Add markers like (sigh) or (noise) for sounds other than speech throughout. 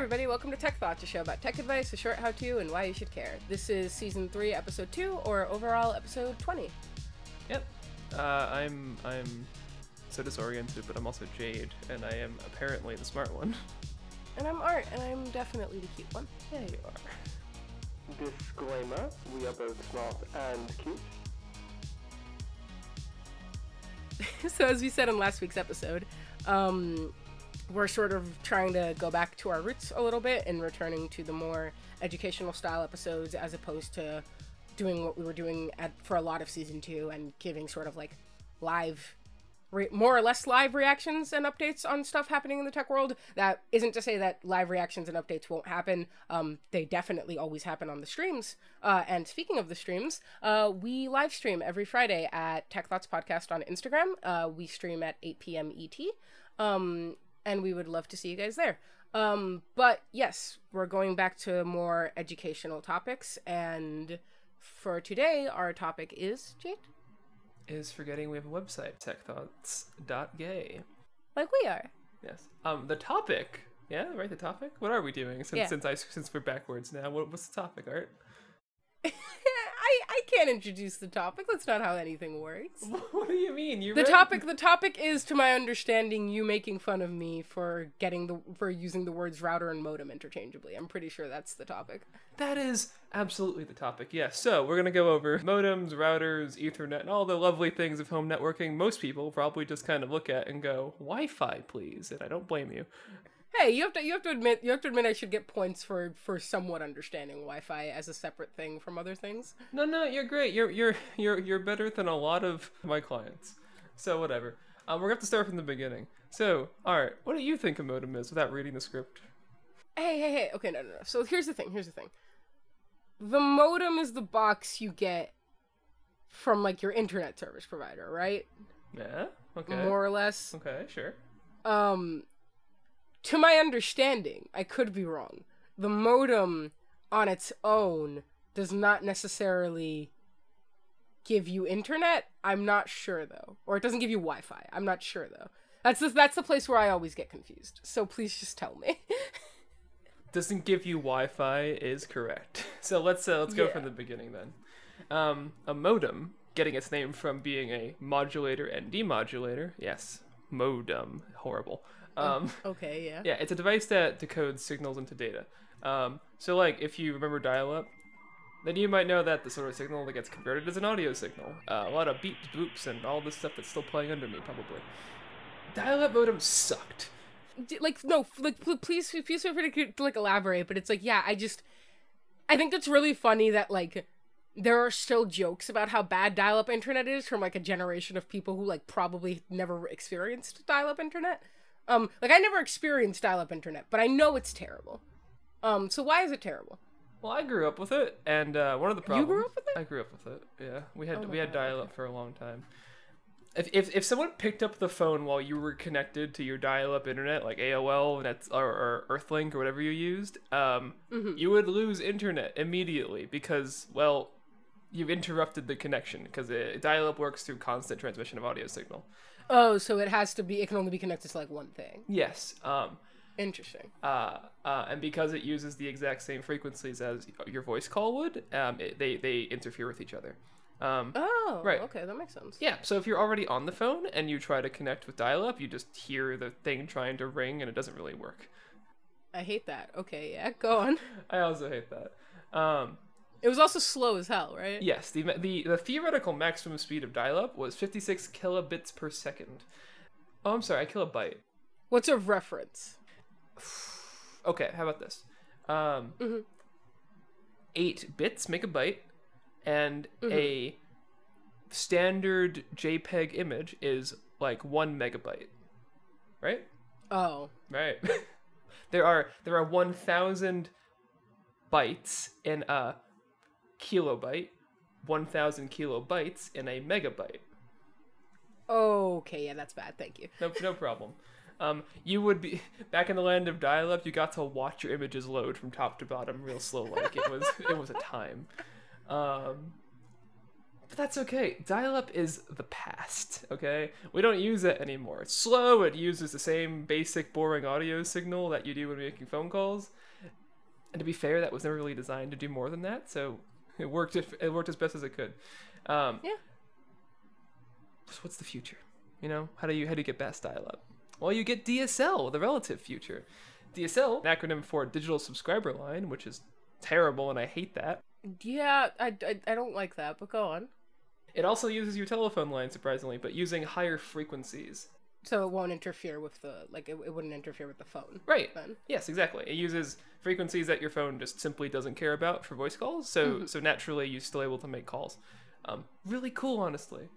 everybody, welcome to Tech Thoughts, a show about tech advice, a short how to, and why you should care. This is season 3, episode 2, or overall episode 20. Yep. Uh, I'm I'm so disoriented, but I'm also Jade, and I am apparently the smart one. (laughs) And I'm Art, and I'm definitely the cute one. Yeah, you are. Disclaimer, we are both smart and cute. (laughs) so, as we said in last week's episode, um, we're sort of trying to go back to our roots a little bit and returning to the more educational style episodes as opposed to doing what we were doing at, for a lot of season two and giving sort of like live re- more or less live reactions and updates on stuff happening in the tech world. That isn't to say that live reactions and updates won't happen. Um, they definitely always happen on the streams. Uh, and speaking of the streams uh, we live stream every friday at tech thoughts podcast on instagram. Uh, we stream at 8 p.m et um, and we would love to see you guys there. Um, but yes, we're going back to more educational topics, and for today, our topic is Jade. Is forgetting we have a website, techthoughts.gay. Like we are. Yes. Um, the topic. Yeah, right. The topic. What are we doing since Yeah. since I since we're backwards now? What, what's the topic, Art? (laughs) I can't introduce the topic. That's not how anything works. (laughs) what do you mean? You The topic the topic is to my understanding you making fun of me for getting the for using the words router and modem interchangeably. I'm pretty sure that's the topic. That is absolutely the topic. Yes. So we're gonna go over modems, routers, Ethernet, and all the lovely things of home networking. Most people probably just kind of look at and go, "Wi-Fi, please," and I don't blame you. Hey, you have to you have to admit you have to admit I should get points for for somewhat understanding Wi-Fi as a separate thing from other things. No, no, you're great. You're you're you're you're better than a lot of my clients. So whatever. Um, we're gonna have to start from the beginning. So, all right, what do you think a modem is without reading the script? Hey, hey, hey. Okay, no, no, no. So here's the thing. Here's the thing. The modem is the box you get from like your internet service provider, right? Yeah. Okay. More or less. Okay. Sure. Um to my understanding, I could be wrong. The modem on its own does not necessarily give you internet. I'm not sure though. Or it doesn't give you Wi-Fi. I'm not sure though. That's the, that's the place where I always get confused. So please just tell me. (laughs) Doesn't give you Wi-Fi is correct. (laughs) So let's uh, let's go Yeah. from the beginning then. Um, a modem, getting its name from being a modulator and demodulator. Yes, modem. Horrible. Um, okay, yeah. Yeah, it's a device that decodes signals into data. Um, so, like, if you remember dial-up, then you might know that the sort of signal that gets converted is an audio signal. Uh, a lot of beeps, boops, and all this stuff that's still playing under me, probably. Dial-up modem sucked. D- like no like pl- please please feel free to, to like elaborate but it's like yeah i just i think it's really funny that like there are still jokes about how bad dial-up internet is from like a generation of people who like probably never experienced dial-up internet um like i never experienced dial-up internet but i know it's terrible um so why is it terrible Well, I grew up with it, and uh, one of the problems You grew up with it? I grew up with it. Yeah, we had Oh we had dial-up for a long time. If, if if someone picked up the phone while you were connected to your dial-up internet, like AOL Nets or, or Earthlink or whatever you used, um, Mm-hmm. you would lose internet immediately because well, you've interrupted the connection because dial-up works through constant transmission of audio signal. Oh so it has to be it can only be connected to like one thing Yes. Um. interesting uh, uh, and because it uses the exact same frequencies as your voice call would, um, it, they they interfere with each other. Um, oh Right. okay that makes sense yeah, so if you're already on the phone and you try to connect with dial-up, you just hear the thing trying to ring, and it doesn't really work. i hate that okay yeah go on (laughs) I also hate that. Um, it was also slow as hell right yes, the, the the theoretical maximum speed of dial-up was 56 kilobits per second. Oh, I'm sorry, I kilobyte. what's a reference (sighs) Okay, how about this? Um, Mhm. eight bits make a byte, and Mm-hmm. a standard JPEG image is like one megabyte. Right? oh Right. (laughs) there are there are one thousand bytes in a kilobyte, one thousand kilobytes in a megabyte. Okay, yeah, that's bad. Thank you. No, no problem. Um, you would be (laughs) back in the land of dial-up. You got to watch your images load from top to bottom real slow. Like it was, it was a time. Um, But that's okay. Dial up is the past, okay? We don't use it anymore. It's slow, it uses the same basic boring audio signal that you do when making phone calls. And to be fair, that was never really designed to do more than that, so it worked it, it worked as best as it could. Um, Yeah. So what's the future? You know, how do you how do you get best dial up? Well, you get DSL, the relative future. DSL, an acronym for digital subscriber line, which is terrible and I hate that. Yeah, I, I, I don't like that, but go on. It also uses your telephone line, surprisingly, but using higher frequencies. So it won't interfere with the like it, it wouldn't interfere with the phone. Right. Then. Yes, exactly. It uses frequencies that your phone just simply doesn't care about for voice calls. So so naturally, you're still able to make calls. Um, really cool, honestly.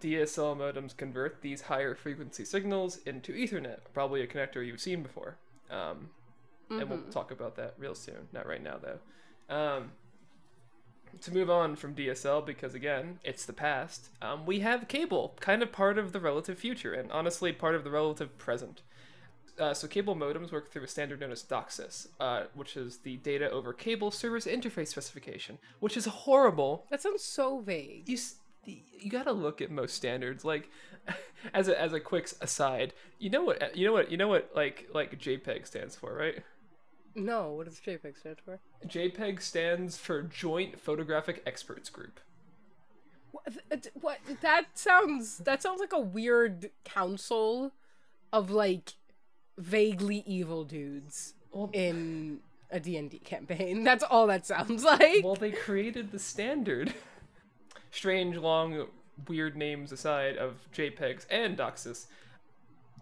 DSL modems convert these higher frequency signals into Ethernet, probably a connector you've seen before. Um, And we'll talk about that real soon. Not right now, though. Um, to move on from DSL, because again, it's the past, um, we have cable, kind of part of the relative future, and honestly, part of the relative present. Uh, so cable modems work through a standard known as DOCSIS, uh, which is the data over cable service interface specification, which is horrible. That sounds so vague. You you gotta look at most standards. Like, (laughs) as a as a quick aside, you know what you know what you know what like like JPEG stands for, right? No, what does JPEG stand for? JPEG stands for Joint Photographic Experts Group. What, uh, what? That sounds. That sounds like a weird council of like vaguely evil dudes Well, in a D&D campaign. (laughs) That's all that sounds like. well, they created the standard. (laughs) Strange, long, weird names aside of JPEGs and DOCSIS.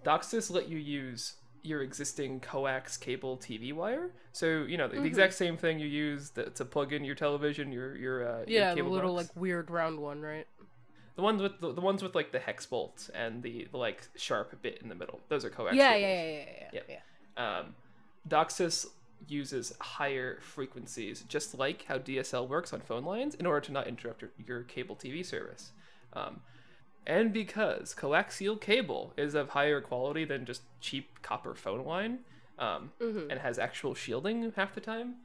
DOCSIS let you use your existing coax cable TV wire. So you know the, the exact same thing you use that, to plug in your television, your your uh, your yeah, the little box. like weird round one, right? the ones with the, the ones with like the hex bolt and the, the like sharp bit in the middle. Those are coax. Yeah, cables. yeah, yeah, yeah, yeah, Yep. yeah. Um, DOCSIS uses higher frequencies, just like how DSL works on phone lines, in order to not interrupt your, your cable TV service. Um, and because coaxial cable is of higher quality than just cheap copper phone line, um, and has actual shielding half the time,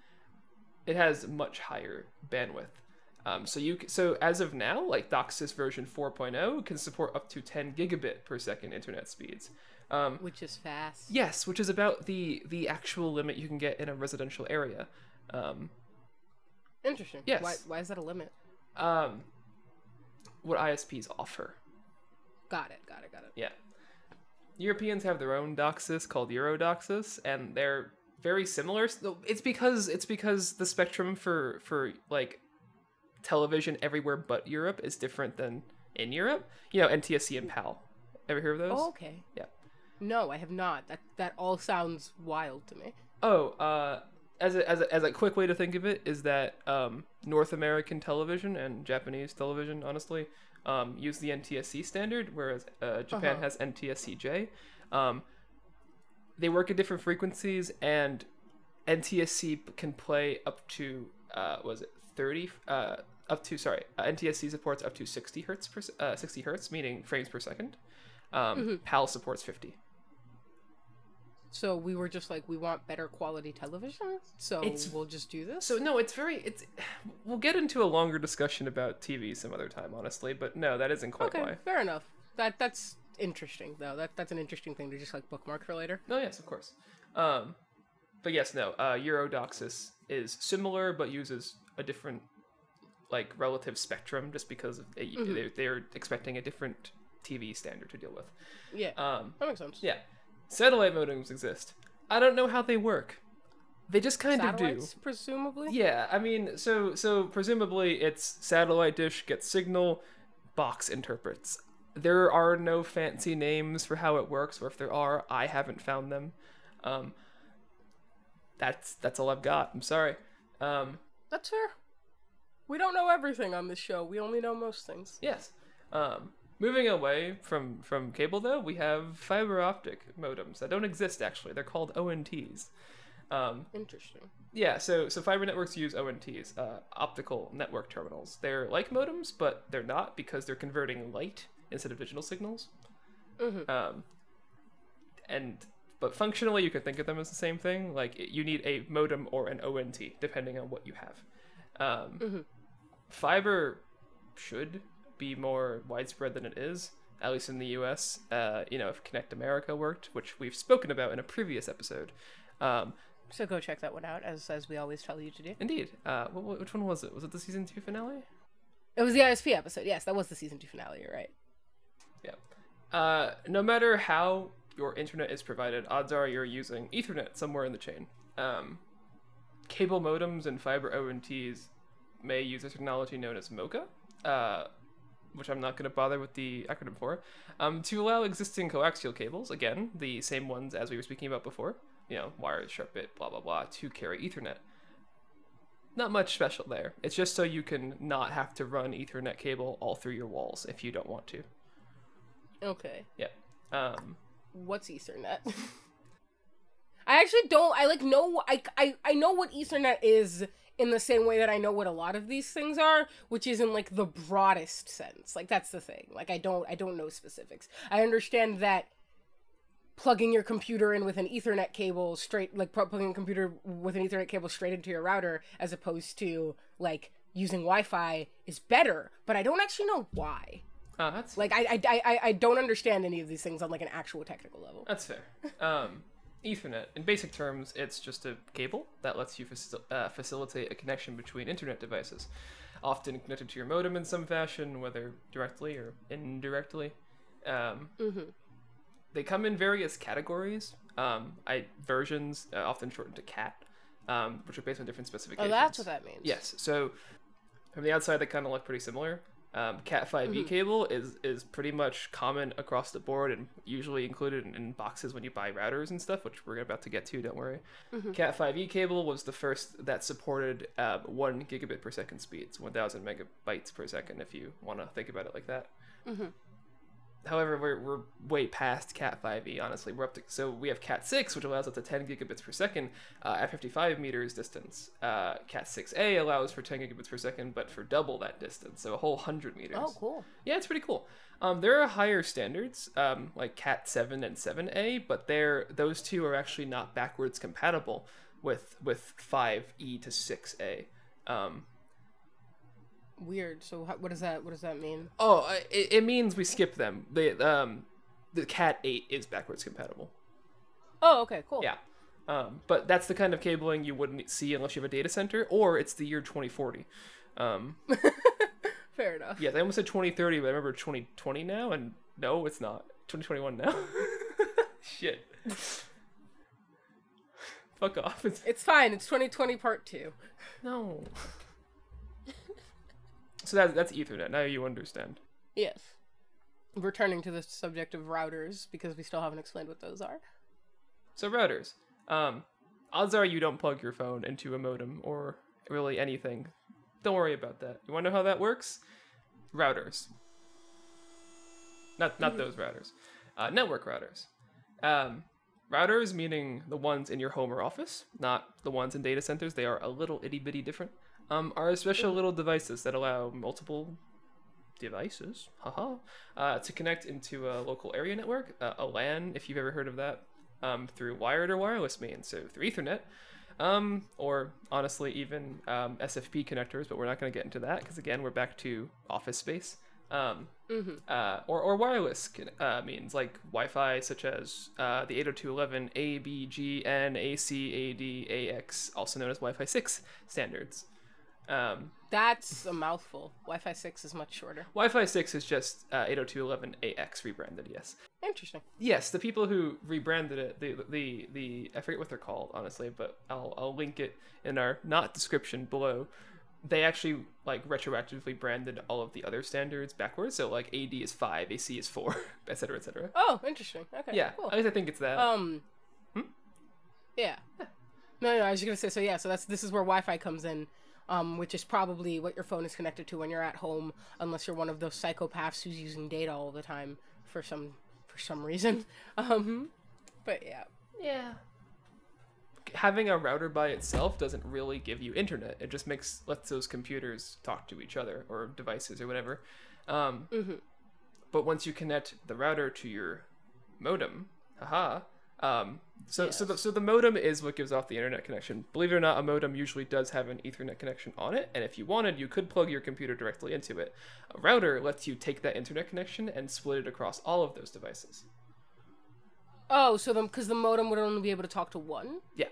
it has much higher bandwidth. Um, so you so as of now, like DOCSIS version 4.0 can support up to 10 gigabit per second internet speeds. Um, Which is fast. Yes, which is about the the actual limit you can get in a residential area. Um, Interesting. Yes. Why, why is that a limit? um, what ISPs offer. Got it, got it, got it. Yeah. Europeans have their own DOCSIS called EuroDOCSIS, and they're very similar. It's because it's because the spectrum for for like television everywhere but Europe is different than in Europe. You know, NTSC and PAL. Ever hear of those? Oh, okay. Yeah. No, I have not. That that all sounds wild to me. Oh, uh, as a, as a as a quick way to think of it is that um, North American television and Japanese television, honestly, um, use the NTSC standard, whereas uh, Japan Uh-huh. has NTSCJ. Um, they work at different frequencies, and NTSC can play up to uh, was it thirty? Uh, up to sorry, uh, NTSC supports up to sixty hertz per uh, sixty hertz, meaning frames per second. Um, Mm-hmm. PAL supports fifty. So we were just like, we want better quality television, so It's- we'll just do this. So no, it's very it's. We'll get into a longer discussion about TV some other time, honestly. But no, that isn't quite okay, why. fair enough. That that's interesting though. That that's an interesting thing to just like bookmark for later. No, yes, of course. Um, but yes, no. Uh, EuroDOCSIS is similar, but uses a different like relative spectrum, just because of it, they're, they're expecting a different TV standard to deal with. Yeah, Um, that makes sense. yeah, satellite modems exist. I don't know how they work. They just kind of do. Presumably. Yeah, I mean, so so presumably it's satellite dish gets signal, box interprets. There are no fancy names for how it works, or if there are, I haven't found them. Um, that's that's all I've got. I'm sorry. Um, That's fair. We don't know everything on this show. We only know most things. yes. Um, moving away from from cable though, we have fiber optic modems that don't exist actually. They're called ONTs. Um, Interesting. Yeah, so so fiber networks use ONTs, uh, optical network terminals. They're like modems, but they're not because they're converting light instead of digital signals. Mhm. Um, and but functionally, you can think of them as the same thing. Like you need a modem or an ONT depending on what you have. Um, Mhm. Fiber should be more widespread than it is, at least in the U.S. Uh, you know, if Connect America worked, which we've spoken about in a previous episode. Um, So go check that one out, as as we always tell you to do. indeed, uh, wh- wh- which one was it? Was it the season two finale? It was the ISP episode. Yes, that was the season two finale. You're right. Yeah. Uh, no matter how your internet is provided, odds are you're using Ethernet somewhere in the chain. Um, cable modems and fiber ONTs may use a technology known as MoCA, uh, which I'm not going to bother with the acronym for, um, to allow existing coaxial cables, again, the same ones as we were speaking about before, you know, wires, sharp bit, blah, blah, blah, to carry Ethernet. Not much special there. It's just so you can not have to run Ethernet cable all through your walls if you don't want to. Okay. Yeah. Um, What's Ethernet? (laughs) I actually don't. I like know. I, I I know what Ethernet is in the same way that I know what a lot of these things are, which is in like the broadest sense. Like that's the thing. Like I don't I don't know specifics. I understand that plugging your computer in with an ethernet cable straight like pl- plugging a computer with an ethernet cable straight into your router as opposed to like using wi-fi is better but i don't actually know why uh, that's like I, I i i don't understand any of these things on like an actual technical level that's fair. Um, Ethernet, in basic terms, it's just a cable that lets you facil- uh, facilitate a connection between internet devices, often connected to your modem in some fashion, whether directly or indirectly. Um, Mhm. They come in various categories. Um, I versions, uh, often shortened to CAT, um, which are based on different specifications. oh that's what that means Yes. So from the outside, they kind of look pretty similar. Um, Cat 5e cable is is pretty much common across the board and usually included in, in boxes when you buy routers and stuff, which we're about to get to. Don't worry. Cat 5e cable was the first that supported uh, one gigabit per second speeds, 1,000 megabytes per second, if you want to think about it like that. However, we're, we're way past Cat 5e, honestly. We're up to, so we have Cat 6, which allows up to 10 gigabits per second uh, at 55 meters distance. Uh, Cat 6a allows for 10 gigabits per second, but for double that distance, so a whole 100 meters. oh cool Yeah, it's pretty cool. Um, there are higher standards, um, like Cat 7 and 7a, but they're, those two are actually not backwards compatible with, with 5e to 6a. Um, weird so how, what does that what does that mean Oh, uh, it, it means we skip them. The um, the Cat Eight is backwards compatible. oh okay cool Yeah, um, but that's the kind of cabling you wouldn't see unless you have a data center, or it's the year 2040. Um, (laughs) fair enough Yeah, I almost said 2030, but I remember 2020 now, and no, it's not 2021 now. (laughs) Shit. Fuck off. It's it's fine it's 2020 part two no. So that's that's Ethernet. Now you understand. yes returning to the subject of routers because we still haven't explained what those are So routers. Um, odds are you don't plug your phone into a modem or really anything. Don't worry about that. You want to know how that works? Routers. Not not those routers. Uh, network routers. Um, routers meaning the ones in your home or office, not the ones in data centers. They are a little itty bitty different. Um, are special little devices that allow multiple devices, haha, uh, to connect into a local area network, uh, a LAN, if you've ever heard of that, um, through wired or wireless means, so through Ethernet, um, or honestly even um, SFP connectors, but we're not going to get into that because again we're back to office space. Um, uh, or, or wireless uh, means like Wi-Fi, such as uh, the 802.11 A, B, G, N, AC, AD, AX, also known as Wi-Fi 6 standards. Um, That's a mouthful. Wi-Fi six is much shorter. Wi-Fi 6 is just uh, 802.11ax rebranded. Yes. Interesting. Yes, the people who rebranded it, the the the I forget what they're called honestly, but I'll I'll link it in our not description below. They actually like retroactively branded all of the other standards backwards, so like AD is five, AC is four, (laughs) etc. Cetera, etc. Cetera. Oh, interesting. Okay. Yeah, Cool. at least I think it's that. Um. Hmm? Yeah. No, no. I was just gonna say. So yeah. So that's this is where Wi-Fi comes in, um, which is probably what your phone is connected to when you're at home, unless you're one of those psychopaths who's using data all the time for some for some reason. (laughs) Um. But yeah. yeah. Having a router by itself doesn't really give you internet. It just makes lets those computers talk to each other or devices or whatever. Um, Mhm. But once you connect the router to your modem, haha, Um, so so the so the modem is what gives off the internet connection. Believe it or not, a modem usually does have an Ethernet connection on it, and if you wanted, you could plug your computer directly into it. A router lets you take that internet connection and split it across all of those devices. Oh, so the because the modem would only be able to talk to one. Yeah.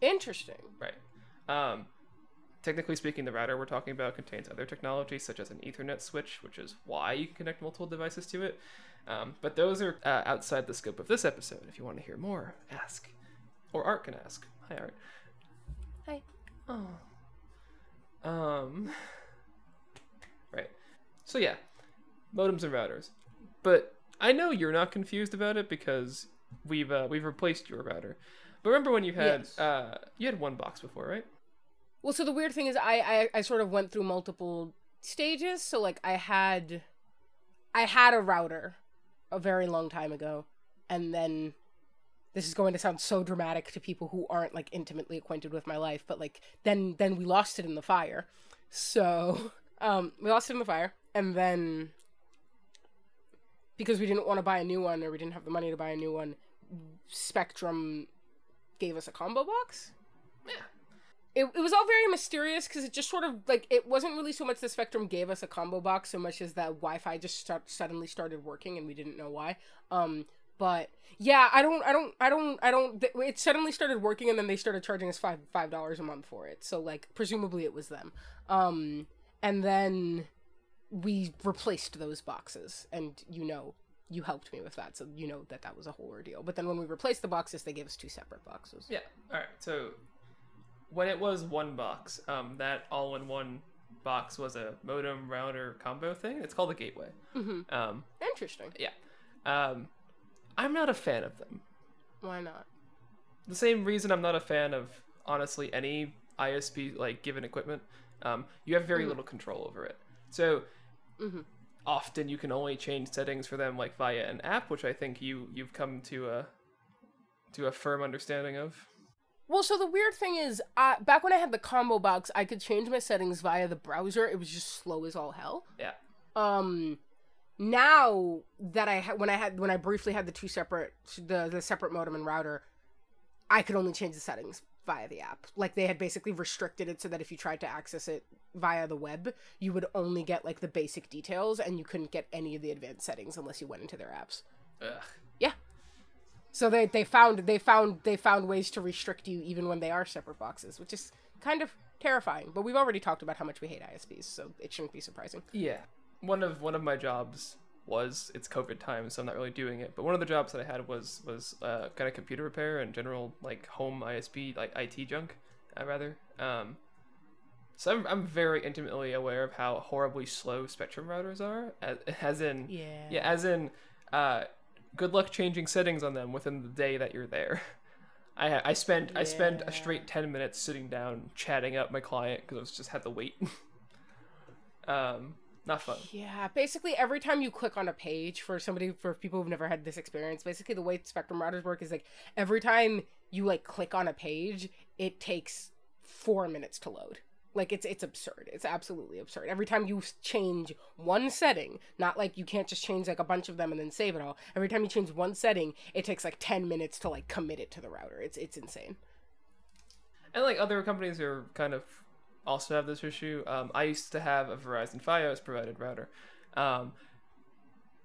Interesting. Right. Um, technically speaking, the router we're talking about contains other technology, such as an Ethernet switch, which is why you can connect multiple devices to it. Um, but those are uh, outside the scope of this episode. If you want to hear more, ask. Or Art can ask. Hi, Art. Hi. Oh. Um. Right. So yeah, modems and routers. But I know you're not confused about it because we've uh, we've replaced your router. But remember when you had Yes. uh, you had one box before, right? Well, so the weird thing is, I, I I sort of went through multiple stages. So like, I had, I had a router, a very long time ago, and then, this is going to sound so dramatic to people who aren't like intimately acquainted with my life, but like, then then we lost it in the fire. So, (laughs) um, we lost it in the fire, and then, because we didn't want to buy a new one or we didn't have the money to buy a new one, Spectrum gave us a combo box it, it was all very mysterious because it just sort of like it wasn't really so much the spectrum gave us a combo box so much as that wi-fi just start, suddenly started working and we didn't know why. Um but yeah i don't i don't i don't i don't it suddenly started working and then they started charging us five five dollars a month for it. So like presumably it was them. Um and then we replaced those boxes and you know you helped me with that. So you know that that was a whole ordeal. But then when we replaced the boxes they gave us two separate boxes. Yeah. All right. So when it was one box, um, that all-in-one box was a modem router combo thing. It's called a gateway. mm-hmm. Um, interesting yeah. Um, I'm not a fan of them. why not The same reason I'm not a fan of honestly any ISP like given equipment. Um, you have very Mhm. little control over it. So Mhm. often you can only change settings for them like via an app, which I think you you've come to a to a firm understanding of. Well, so the weird thing is, uh, back when I had the combo box, I could change my settings via the browser. It was just slow as all hell. Yeah. Um, now that I had when I had when I briefly had the two separate the the separate modem and router, I could only change the settings via the app. Like they had basically restricted it so that if you tried to access it via the web, you would only get like the basic details and you couldn't get any of the advanced settings unless you went into their apps. Ugh. So they they found they found they found ways to restrict you even when they are separate boxes, which is kind of terrifying. But we've already talked about how much we hate ISPs, so it shouldn't be surprising. Yeah. One of one of my jobs was it's COVID time, so I'm not really doing it. But one of the jobs that I had was was uh, kind of computer repair and general like home ISP like IT junk, uh, rather. Um, so I'm I'm very intimately aware of how horribly slow Spectrum routers are, as, as in Yeah. yeah, as in uh, good luck changing settings on them within the day that you're there. (laughs) I I spent I spent a straight ten minutes sitting down chatting up my client because I was just had to wait. (laughs) um, not fun. Yeah, basically every time you click on a page for somebody for people who've never had this experience, basically the way Spectrum routers work is like every time you like click on a page, it takes 4 minutes to load. Like it's it's absurd. It's absolutely absurd. Every time you change one setting, not like you can't just change like a bunch of them and then save it all. Every time you change one setting, it takes like 10 minutes to like commit it to the router. It's it's insane. And like other companies are kind of also have this issue. Um, I used to have a Verizon FiOS provided router. Um,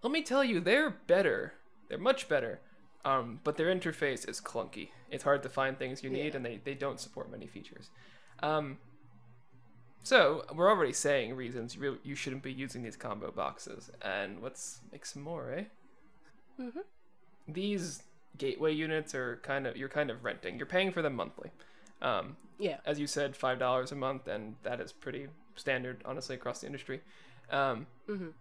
let me tell you, they're better. They're much better. Um, but their interface is clunky. It's hard to find things you need, Yeah. and they, they don't support many features. Um, so we're already saying reasons you, really, you shouldn't be using these combo boxes, and let's make some more, eh? Mhm. These gateway units are kind of you're kind of renting. You're paying for them monthly. Um, Yeah. as you said, five dollars a month, and that is pretty standard, honestly, across the industry. Um, Mhm.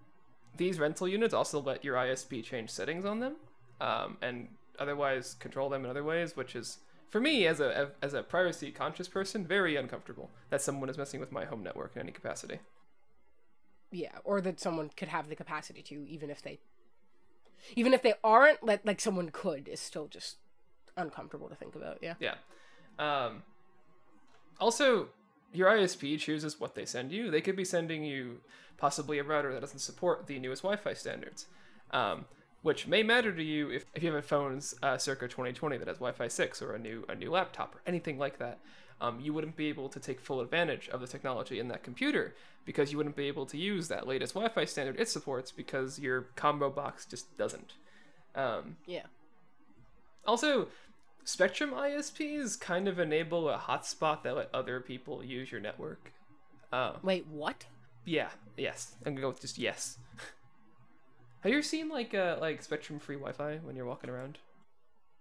These rental units also let your ISP change settings on them, um, and otherwise control them in other ways, which is for me as a as a privacy conscious person very uncomfortable that someone is messing with my home network in any capacity. Yeah, or that someone could have the capacity to, even if they, even if they aren't, like like someone could, is still just uncomfortable to think about. Yeah. Yeah. Um, also, your ISP chooses what they send you. They could be sending you possibly a router that doesn't support the newest Wi-Fi standards. Um, which may matter to you if, if you have a phone's uh, circa 2020 that has Wi-Fi 6 or a new a new laptop or anything like that. Um, you wouldn't be able to take full advantage of the technology in that computer because you wouldn't be able to use that latest Wi-Fi standard it supports because your combo box just doesn't. Um, Yeah. also, Spectrum ISPs kind of enable a hotspot that let other people use your network. Uh, Wait, what? yeah, yes. I'm gonna go with just yes. (laughs) Have you ever seen like uh like Spectrum free Wi-Fi when you're walking around?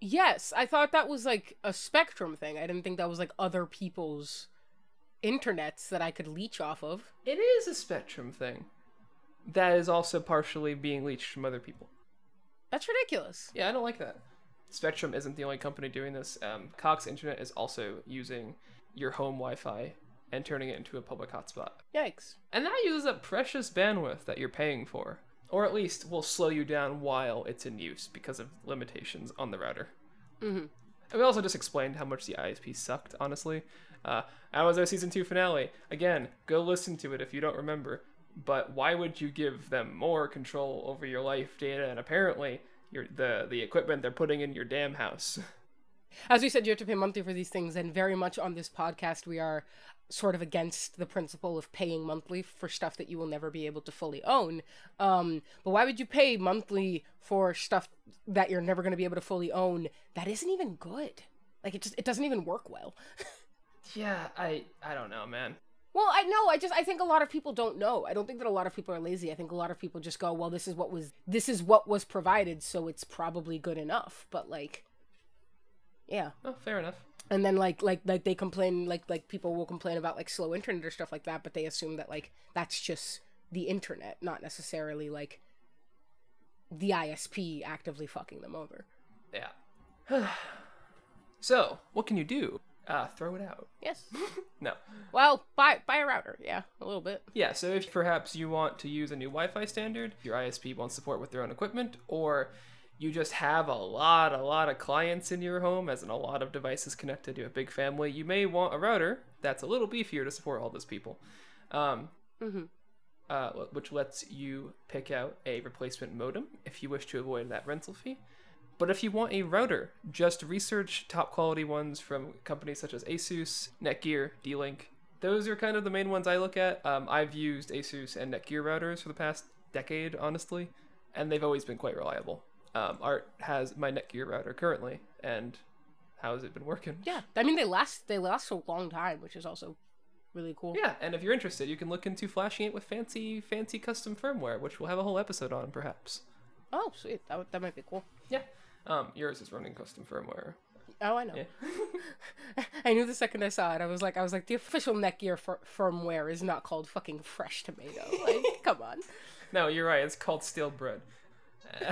Yes, I thought that was like a Spectrum thing. I didn't think that was like other people's internets that I could leech off of. It is a Spectrum thing. That is also partially being leached from other people. That's ridiculous. Yeah, I don't like that. Spectrum isn't the only company doing this. Um, Cox Internet is also using your home Wi-Fi and turning it into a public hotspot. Yikes. And that uses up precious bandwidth that you're paying for. Or at least will slow you down while it's in use because of limitations on the router. Mm-hmm. And we also just explained how much the ISP sucked, honestly. Uh, that was our season two finale. Again, go listen to it if you don't remember. But why would you give them more control over your life data and apparently your the the equipment they're putting in your damn house? (laughs) As we said, you have to pay monthly for these things, and very much on this podcast, we are sort of against the principle of paying monthly for stuff that you will never be able to fully own. Um, but why would you pay monthly for stuff that you're never going to be able to fully own that isn't even good? Like it just it doesn't even work well. (laughs) yeah, I I don't know, man. Well, I know. I just I think a lot of people don't know. I don't think that a lot of people are lazy. I think a lot of people just go, "Well, this is what was this is what was provided, so it's probably good enough." But like yeah. Oh, fair enough. And then like like like they complain like like people will complain about like slow internet or stuff like that, but they assume that like that's just the internet, not necessarily like the ISP actively fucking them over. Yeah. (sighs) so, what can you do? Uh, throw it out. Yes. (laughs) No. well, buy buy a router. Yeah, a little bit. Yeah, so if perhaps you want to use a new Wi Fi standard, your ISP won't support with their own equipment, or you just have a lot, a lot of clients in your home, as in a lot of devices connected to a big family, you may want a router that's a little beefier to support all those people. Um, Mm-hmm. uh, which lets you pick out a replacement modem if you wish to avoid that rental fee. But if you want a router, just research top quality ones from companies such as Asus, Netgear, D-Link. Those are kind of the main ones I look at. Um, I've used Asus and Netgear routers for the past decade, honestly, and they've always been quite reliable. Um, Art has my Netgear router currently, and how has it been working? Yeah, I mean they last they last a long time, which is also really cool. Yeah, and if you're interested, you can look into flashing it with fancy, fancy custom firmware, which we'll have a whole episode on, perhaps. Oh, sweet. That that might be cool. Yeah. Um, yours is running custom firmware. Oh, I know. Yeah. (laughs) I knew the second I saw it. I was like, I was like, the official Netgear fir- firmware is not called fucking FreshTomato. Like, (laughs) come on. no, you're right. It's called stale bread. (laughs)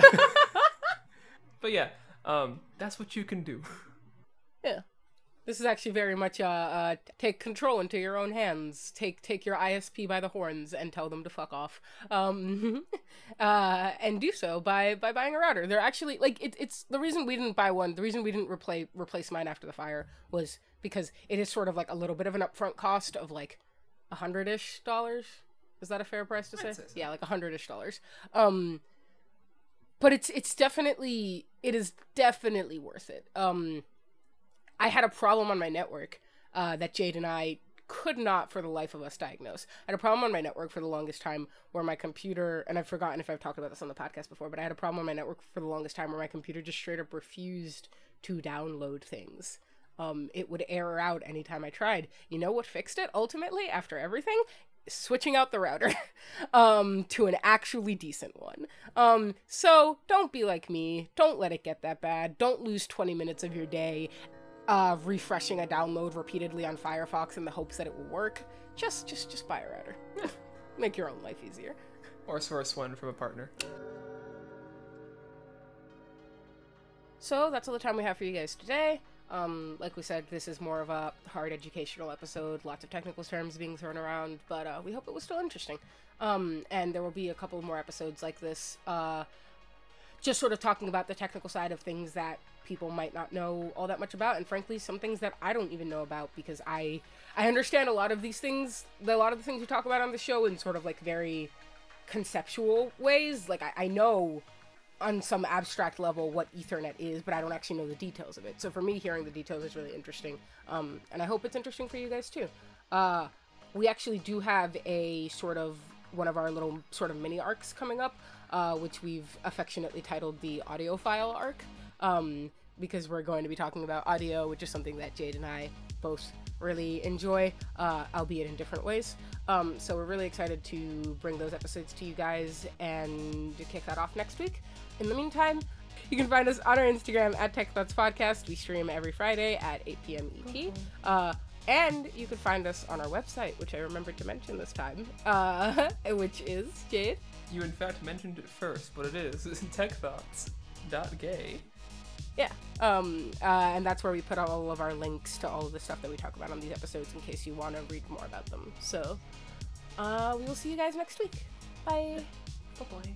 but yeah, um, that's what you can do. Yeah. This is actually very much uh, uh take control into your own hands. Take take your ISP by the horns and tell them to fuck off. Um (laughs) uh and do so by by buying a router. They're actually like it, it's the reason we didn't buy one, the reason we didn't replace replace mine after the fire was because it is sort of like a little bit of an upfront cost of like a hundred ish dollars. Is that a fair price to say? say so. Yeah, like a hundred ish dollars. Um but it's it's definitely it is definitely worth it. Um I had a problem on my network uh, that Jade and I could not, for the life of us, diagnose. I had a problem on my network for the longest time where my computer, and I've forgotten if I've talked about this on the podcast before, but I had a problem on my network for the longest time where my computer just straight up refused to download things. Um, it would error out anytime I tried. You know what fixed it ultimately after everything? Switching out the router (laughs) um, to an actually decent one. Um, so don't be like me. Don't let it get that bad. Don't lose 20 minutes of your day uh, refreshing a download repeatedly on Firefox in the hopes that it will work. Just, just, just buy a router. (laughs) Make your own life easier. Or source one from a partner. So that's all the time we have for you guys today. Um, like we said, this is more of a hard educational episode. Lots of technical terms being thrown around, but uh, we hope it was still interesting. Um, and there will be a couple more episodes like this, uh, just sort of talking about the technical side of things that people might not know all that much about, and frankly, some things that I don't even know about because I I understand a lot of these things, a lot of the things we talk about on the show in sort of like very conceptual ways. Like I, I know on some abstract level what Ethernet is, but I don't actually know the details of it. So for me, hearing the details is really interesting, um, and I hope it's interesting for you guys too. Uh, we actually do have a sort of one of our little sort of mini arcs coming up, uh, which we've affectionately titled the audiophile arc, um, because we're going to be talking about audio, which is something that Jade and I both really enjoy, uh, albeit in different ways. Um, so we're really excited to bring those episodes to you guys and to kick that off next week. In the meantime, you can find us on our Instagram at Tech Thoughts Podcast. We stream every Friday at 8 p.m. ET. Uh, and you can find us on our website, which I remembered to mention this time, uh, (laughs) which is Jade. You in fact mentioned it first, but it is (laughs) techthoughts.gay. Yeah. Um, uh, and that's where we put all of our links to all of the stuff that we talk about on these episodes in case you want to read more about them. So uh, we will see you guys next week. Bye. Bye bye.